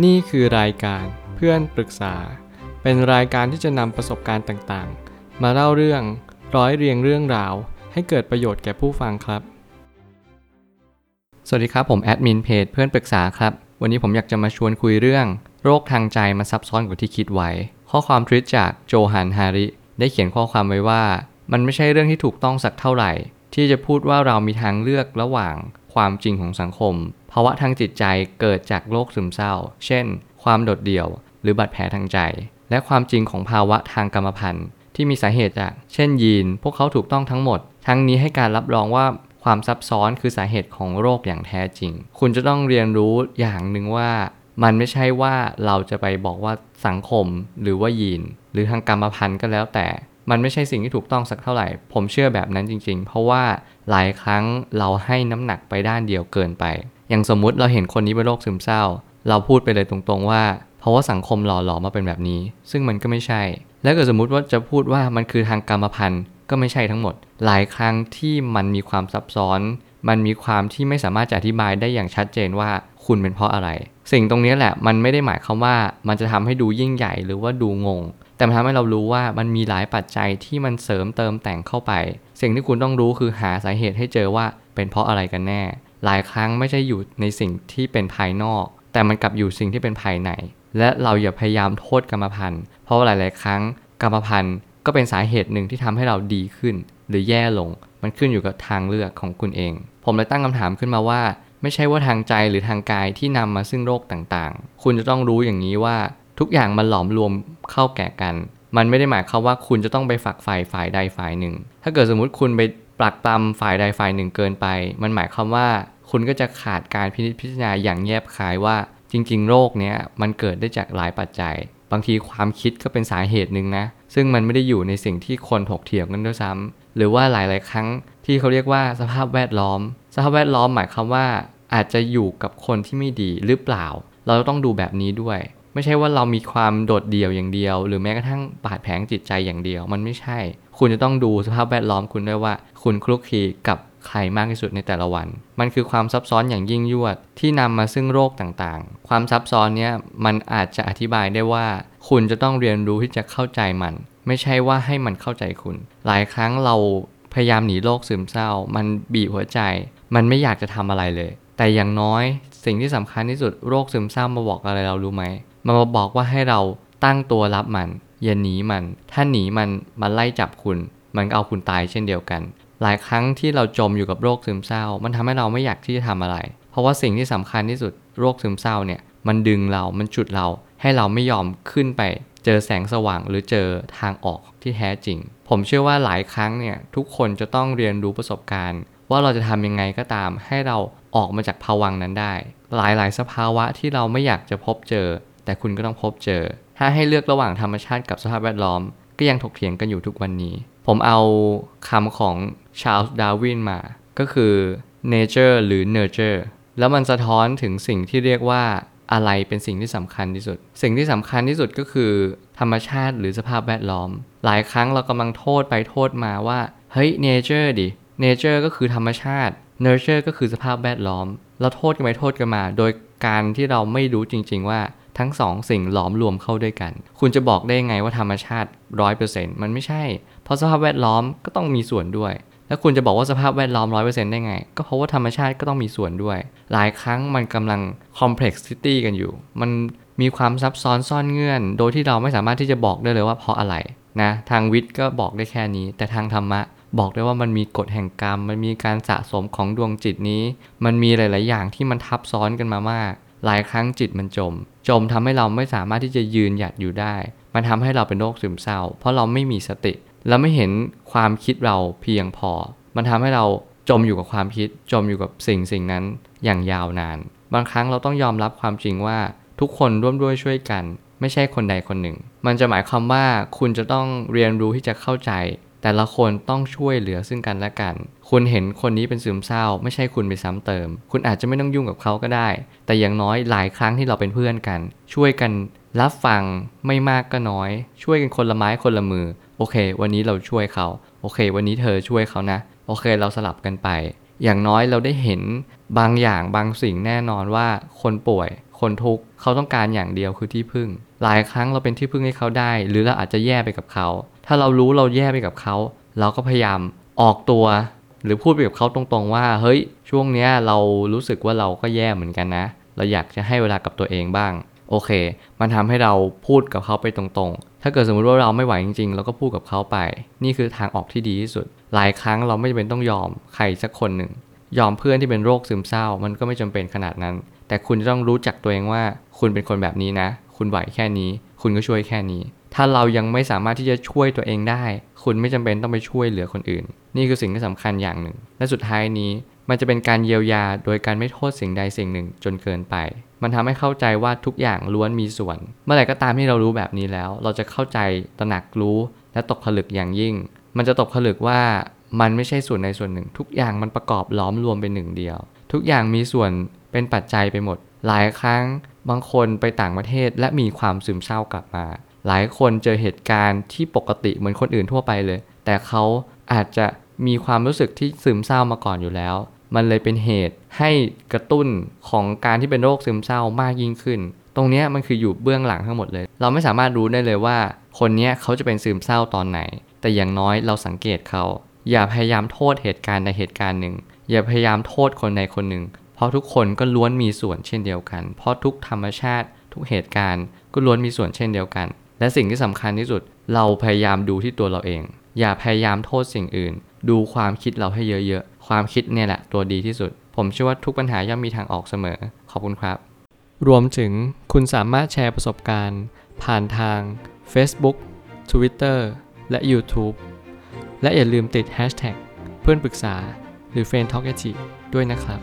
นี่คือรายการเพื่อนปรึกษา เป็นรายการที่จะนำประสบการณ์ต่างๆ มาเล่าเรื่องร้อยเรียงเรื่องราว ให้เกิดประโยชน์แก่ผู้ฟังครับ สวัสดีครับผมแอดมินเพจเพื่อนปรึกษาครับ วันนี้ผมอยากจะมาชวนคุยเรื่อง โรคทางใจมันซับซ้อนกว่าที่คิดไว้ ข้อความทวิตจากโจฮันฮาริ ได้เขียนข้อความไว้ว่า มันไม่ใช่เรื่องที่ถูกต้องสักเท่าไหร่ ที่จะพูดว่าเรามีทางเลือกระหว่าง ความจริงของสังคม ภาวะทางจิตใจเกิดจากโรคซึมเศร้า เช่น ความโดดเดี่ยว หรือบาดแผลทางใจ และความจริงของภาวะทางกรรมพันธุ์ ที่มีสาเหตุจาก เช่น ยีน พวกเขาถูกต้องทั้งหมด ทั้งนี้ให้การรับรองว่าความซับซ้อนคือสาเหตุของโรคอย่างแท้จริง คุณจะต้องเรียนรู้อย่างหนึ่งว่า มันไม่ใช่ว่าเราจะไปบอกว่าสังคมหรือว่ายีน หรือทางกรรมพันธุ์ก็แล้วแต่มันไม่ใช่สิ่งที่ถูกต้องสักเท่าไหร่ ผมเชื่อแบบนั้นจริง ๆ เพราะว่าหลายครั้งเราให้น้ำหนักไปด้านเดียวเกินไป อย่างสมมุติเราเห็นคนนี้เป็นโรคซึมเศร้า เราพูดไปเลยตรงๆว่า เพราะว่าสังคมหล่อหลอมมาเป็นแบบนี้ ซึ่งมันก็ไม่ใช่ และเกิดสมมุติว่าจะพูดว่ามันคือทางกรรมพันธุ์ก็ไม่ใช่ทั้งหมด หลายครั้งที่มันมีความซับซ้อน มันมีความที่ไม่สามารถจะอธิบายได้อย่างชัดเจนว่าคุณเป็นเพราะอะไร สิ่งตรงนี้แหละมันไม่ได้หมายความว่ามันจะทำให้ดูยิ่งใหญ่หรือว่าดูงง แต่มันทำให้เรารู้ว่ามันมีหลายปัจจัยที่มันเสริมเติมแต่งเข้าไป สิ่งที่คุณต้องรู้คือหาสาเหตุให้เจอว่าเป็นเพราะอะไรกันแน่ หลายครั้งไม่ใช่อยู่ในสิ่งที่เป็นภายนอก แต่มันกลับอยู่สิ่งที่เป็นภายใน และเราอย่าพยายามโทษกรรมพันธุ์เพราะว่าหลาย ๆ ครั้งกรรมพันธุ์ก็เป็นสาเหตุหนึ่งที่ทำให้เราดีขึ้น หรือแย่ลง มันขึ้นอยู่กับทางเลือกของคุณเอง ผมเลยตั้งคำถามขึ้นมาว่า ไม่ใช่ว่าทางใจหรือทางกายที่นำมาซึ่งโรคต่างๆ คุณจะต้องรู้อย่างนี้ว่า ทุกอย่างมันหลอมรวมเข้าแก่กัน มันไม่ได้หมายความว่าคุณจะต้องไปฝักฝ่ายฝ่ายใดฝ่ายหนึ่ง ถ้าเกิดสมมุติคุณไปปลักตำฝ่ายใดฝ่ายหนึ่งเกินไป มันหมายความว่าคุณก็จะขาดการพินิจพิจารณาอย่างแยบคายว่าจริง ๆ โรคเนี้ยมันเกิดได้จากหลายปัจจัย บางทีความคิดก็เป็นสาเหตุหนึ่งนะ ซึ่งมันไม่ได้อยู่ในสิ่งที่คนถกเถียงกันด้วยซ้ำหรือว่าหลาย ๆ ครั้งที่เขาเรียกว่าสภาพแวดล้อม สภาพแวดล้อมหมายความว่าอาจจะอยู่กับคนที่ไม่ดีหรือเปล่า เราต้องดูแบบนี้ด้วย ไม่ใช่ว่าเรามีความโดดเดี่ยวอย่างเดียว หรือแม้กระทั่งบาดแผลจิตใจอย่างเดียว มันไม่ใช่ คุณจะต้องดูสภาพแวดล้อมคุณด้วยว่า คุณคลุกคลีกับใครมากที่สุดในแต่ละวัน มันคือความซับซ้อนอย่างยิ่งยวดที่นำมาซึ่งโรคต่างๆ ความซับซ้อนเนี้ยมันอาจจะอธิบายได้ว่า คุณจะต้องเรียนรู้ที่จะเข้าใจมัน ไม่ใช่ว่าให้มันเข้าใจคุณ หลายครั้งเราพยายามหนีโรคซึมเศร้า มันบีบหัวใจ มันไม่อยากจะทำอะไรเลย แต่อย่างน้อยสิ่งที่สำคัญที่สุดโรคซึมเศร้ามาบอกอะไรเรารู้ไหม มันมาบอกว่าให้เราตั้งตัวรับมัน อย่าหนีมัน ถ้าหนีมันมันไล่จับคุณ มันก็เอาคุณตายเช่นเดียวกัน หลายครั้งที่เราจมอยู่กับโรคซึมเศร้า มันทำให้เราไม่อยากที่จะทำอะไร เพราะว่าสิ่งที่สำคัญที่สุดโรคซึมเศร้าเนี่ย มันดึงเรา มันจุดเรา ให้เราไม่ยอมขึ้นไป เจอแสงสว่างหรือเจอทางออกที่แท้จริง ผมเชื่อว่าหลายครั้งเนี่ยทุกคนจะต้องเรียนรู้ประสบการณ์ ว่าเราจะทำยังไงก็ตาม ให้เราออกมาจากภวังค์นั้นได้ หลายๆ สภาวะที่เราไม่อยากจะพบเจอ แต่คุณก็ต้องพบเจอ ถ้าให้เลือกระหว่างธรรมชาติกับสภาพแวดล้อม ก็ยังถกเถียงกันอยู่ทุกวันนี้ ผมเอาคำของชาร์ลส์ดาร์วินมา ก็คือ nature หรือ nurture แล้วมันสะท้อนถึงสิ่งที่เรียกว่าอะไรเป็นสิ่งที่สำคัญที่สุด สิ่งที่สำคัญที่สุดก็คือ ธรรมชาติหรือสภาพแวดล้อม หลายครั้งเรากำลังโทษไปโทษมาว่า เฮ้ย nature ดิ nature ก็คือธรรมชาติ nurture ก็คือสภาพแวดล้อม เราโทษกันไปโทษกันมา โดยการที่เราไม่รู้จริง ๆ ว่า ทั้งสองสิ่งหลอมรวมเข้าด้วยกัน คุณจะบอกได้ไงว่าธรรมชาติ100%มันไม่ใช่ เพราะสภาพแวดล้อมก็ต้องมีส่วนด้วย แล้วคุณจะบอกว่าสภาพแวดล้อม100%ได้ไง ก็เพราะว่าธรรมชาติก็ต้องมีส่วนด้วย หลายครั้งมันกำลัง complexity กันอยู่ มันมีความซับซ้อนซ่อนเงื่อน โดยที่เราไม่สามารถที่จะบอกได้เลยว่าเพราะอะไรนะ ทางวิทย์ก็บอกได้แค่นี้ แต่ทางธรรมะบอกได้ว่ามันมีกฎแห่งกรรม มันมีการสะสมของดวงจิตนี้ มันมีหลาย ๆ อย่างที่มันทับซ้อนกันมามาก หลายครั้งจิตมันจม จมทำให้เราไม่สามารถที่จะยืนหยัดอยู่ได้ มันทำให้เราเป็นโรคซึมเศร้า เพราะเราไม่มีสติ เราไม่เห็นความคิดเราเพียงพอ มันทำให้เราจมอยู่กับความคิด จมอยู่กับสิ่งสิ่งนั้นอย่างยาวนาน บางครั้งเราต้องยอมรับความจริงว่าทุกคนร่วมด้วยช่วยกัน ไม่ใช่คนใดคนหนึ่ง มันจะหมายความว่าคุณจะต้องเรียนรู้ที่จะเข้าใจ แต่ละคนต้องช่วยเหลือซึ่งกันและกัน คุณเห็นคนนี้เป็นซึมเศร้า ไม่ใช่คุณไปซ้ำเติม คุณอาจจะไม่ต้องยุ่งกับเขาก็ได้ แต่อย่างน้อยหลายครั้งที่เราเป็นเพื่อนกัน ช่วยกันรับฟังไม่มากก็น้อย ช่วยกันคนละไม้คนละมือ โอเค วันนี้เราช่วยเขา โอเค วันนี้เธอช่วยเขานะ โอเค เราสลับกันไป อย่างน้อยเราได้เห็นบางอย่างบางสิ่งแน่นอนว่าคนป่วย คนทุกข์เขาต้องการอย่างเดียวคือที่พึ่ง หลายครั้งเราเป็นที่พึ่งให้เขาได้ หรือเราอาจจะแย่ไปกับเขา ถ้าเรารู้เราแย่ไปกับเขา เราก็พยายามออกตัว หรือพูดไปกับเขาตรงๆว่า เฮ้ย ช่วงเนี้ยเรารู้สึกว่าเราก็แย่เหมือนกันนะ เราอยากจะให้เวลากับตัวเองบ้าง โอเค มันทำให้เราพูดกับเขาไปตรงๆ ถ้าเกิดสมมติว่าเราไม่ไหวจริงๆเราก็พูดกับเขาไป นี่คือทางออกที่ดีที่สุด หลายครั้งเราไม่จำเป็นต้องยอมใครสักคนหนึ่งยอมเพื่อนที่เป็นโรคซึมเศร้า มันก็ไม่จำเป็นขนาดนั้น แต่คุณต้องรู้จักตัวเองว่า คุณเป็นคนแบบนี้นะ คุณไหวแค่นี้ คุณก็ช่วยแค่นี้ ถ้าเรายังไม่สามารถที่จะช่วยตัวเองได้ คุณไม่จำเป็นต้องไปช่วยเหลือคนอื่น นี่คือสิ่งที่สำคัญอย่างหนึ่ง และสุดท้ายนี้มันจะเป็นการเยียวยาโดยการไม่โทษสิ่งใดสิ่งหนึ่งจนเกินไป มันทำให้เข้าใจว่าทุกอย่างล้วนมีส่วน เมื่อไหร่ก็ตามที่เรารู้แบบนี้แล้ว เราจะเข้าใจตระหนักรู้ และตกผลึกอย่างยิ่ง มันจะตกผลึกว่ามันไม่ใช่ส่วนใดส่วนหนึ่ง ทุกอย่างมันประกอบล้อมรวมเป็นหนึ่งเดียว ทุกอย่างมีส่วน เป็นปัจจัยไปหมด หลายครั้งบางคนไปต่างประเทศและมีความซึมเศร้ากลับมา หลายคนเจอเหตุการณ์ที่ปกติเหมือนคนอื่นทั่วไปเลย แต่เขาอาจจะมีความรู้สึกที่ซึมเศร้ามาก่อนอยู่แล้ว มันเลยเป็นเหตุให้กระตุ้นของการที่เป็นโรคซึมเศร้ามากยิ่งขึ้น ตรงนี้มันคืออยู่เบื้องหลังทั้งหมดเลย เราไม่สามารถรู้ได้เลยว่า คนนี้เขาจะเป็นซึมเศร้าตอนไหน แต่อย่างน้อยเราสังเกตเขา อย่าพยายามโทษเหตุการณ์ใดเหตุการณ์หนึ่ง อย่าพยายามโทษคนใดคนหนึ่ง ราะทุกคนก็ล้วนมีส่วนเช่นเดียวกัน เพราะทุกธรรมชาติ ทุกเหตุการณ์ก็ล้วนมีส่วนเช่นเดียวกัน และสิ่งที่สำคัญที่สุด เราพยายามดูที่ตัวเราเอง อย่าพยายามโทษสิ่งอื่น ดูความคิดเราให้เยอะๆ ความคิดเนี่ยแหละตัวดีที่สุด ผมเชื่อว่าทุกปัญหาย่อมมีทางออกเสมอ ขอบคุณครับ รวมถึงคุณสามารถแชร์ประสบการณ์ ผ่านทาง Facebook Twitter และ YouTube และอย่าลืมติด Hashtag เพื่อนปรึกษาหรือ f r ร e n d t a l k ด้วยนะครับ